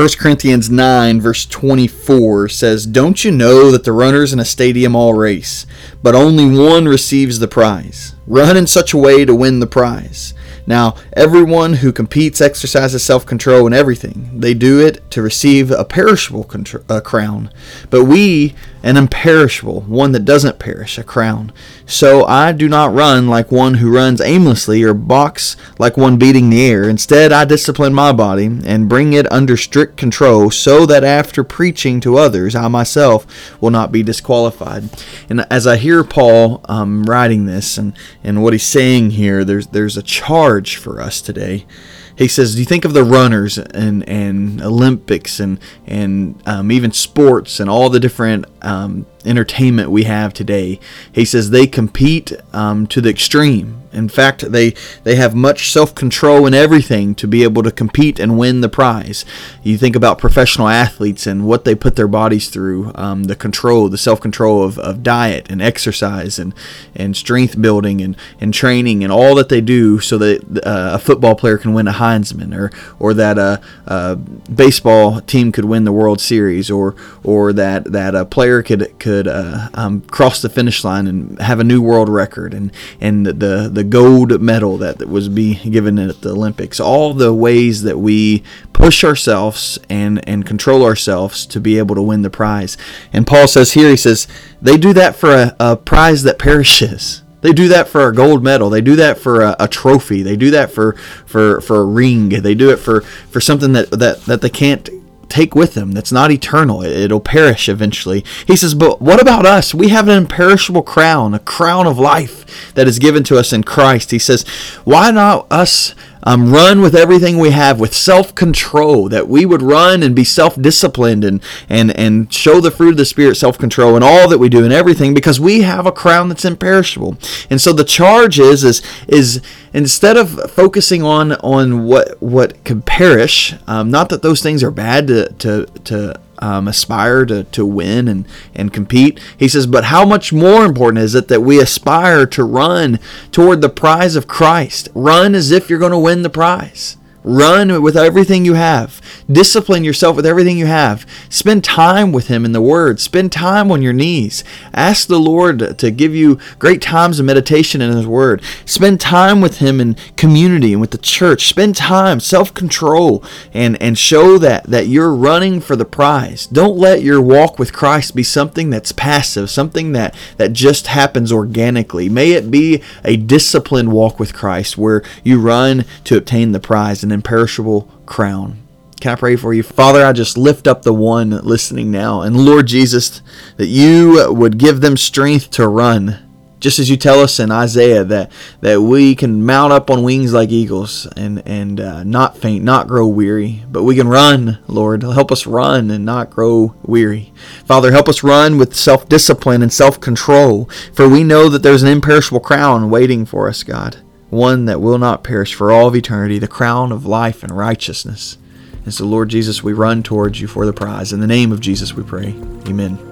1 Corinthians 9, verse 24 says, Don't you know that the runners in a stadium all race, but only one receives the prize? Run in such a way to win the prize. Now, everyone who competes exercises self control in everything. They do it to receive a perishable contr- uh, crown, but we an imperishable, one that doesn't perish, a crown. So I do not run like one who runs aimlessly or box like one beating the air. Instead, I discipline my body and bring it under strict control so that after preaching to others, I myself will not be disqualified. And as I hear Paul um, writing this and, and what he's saying here, there's, there's a charge for us today he says, "Do you think of the runners and and Olympics and and um, even sports and all the different um, entertainment we have today?" He says they compete um, to the extreme. In fact, they they have much self-control in everything to be able to compete and win the prize. You think about professional athletes and what they put their bodies through, um, the control, the self-control of, of diet and exercise and and strength building and, and training and all that they do so that uh, a football player can win a Heisman or or that a, a baseball team could win the World Series or or that that a player could could uh, um, cross the finish line and have a new world record and and the the gold medal that, that was be given at the Olympics. All the ways that we push ourselves and and control ourselves to be able to win the prize. And Paul says here, he says they do that for a, a prize that perishes. They do that for a gold medal. They do that for a, a, trophy. They do that for, for, for a ring. They do it for, for something that, that, that they can't take with them that's not eternal. It'll perish eventually. He says, But what about us? We have an imperishable crown, a crown of life that is given to us in Christ. He says, Why not us um, run with everything we have with self-control that we would run and be self-disciplined and and and show the fruit of the spirit self-control in all that we do and everything because we have a crown that's imperishable. And so the charge is is is instead of focusing on on what what could perish um, not that those things are bad to to to um, aspire to, to win and, and compete. He says, but how much more important is it that we aspire to run toward the prize of Christ? Run as if you're going to win the prize. Run with everything you have. Discipline yourself with everything you have. Spend time with Him in the Word. Spend time on your knees. Ask the Lord to give you great times of meditation in His Word. Spend time with Him in community and with the church. Spend time, self control, and, and show that, that you're running for the prize. Don't let your walk with Christ be something that's passive, something that, that just happens organically. May it be a disciplined walk with Christ where you run to obtain the prize an imperishable crown. Can I pray for you? Father, I just lift up the one listening now. And Lord Jesus, that you would give them strength to run. Just as you tell us in Isaiah that, that we can mount up on wings like eagles and, and uh, not faint, not grow weary, but we can run, Lord. Help us run and not grow weary. Father, help us run with self discipline and self control, for we know that there's an imperishable crown waiting for us, God one that will not perish for all of eternity, the crown of life and righteousness. And so, Lord Jesus, we run towards you for the prize. In the name of Jesus, we pray. Amen.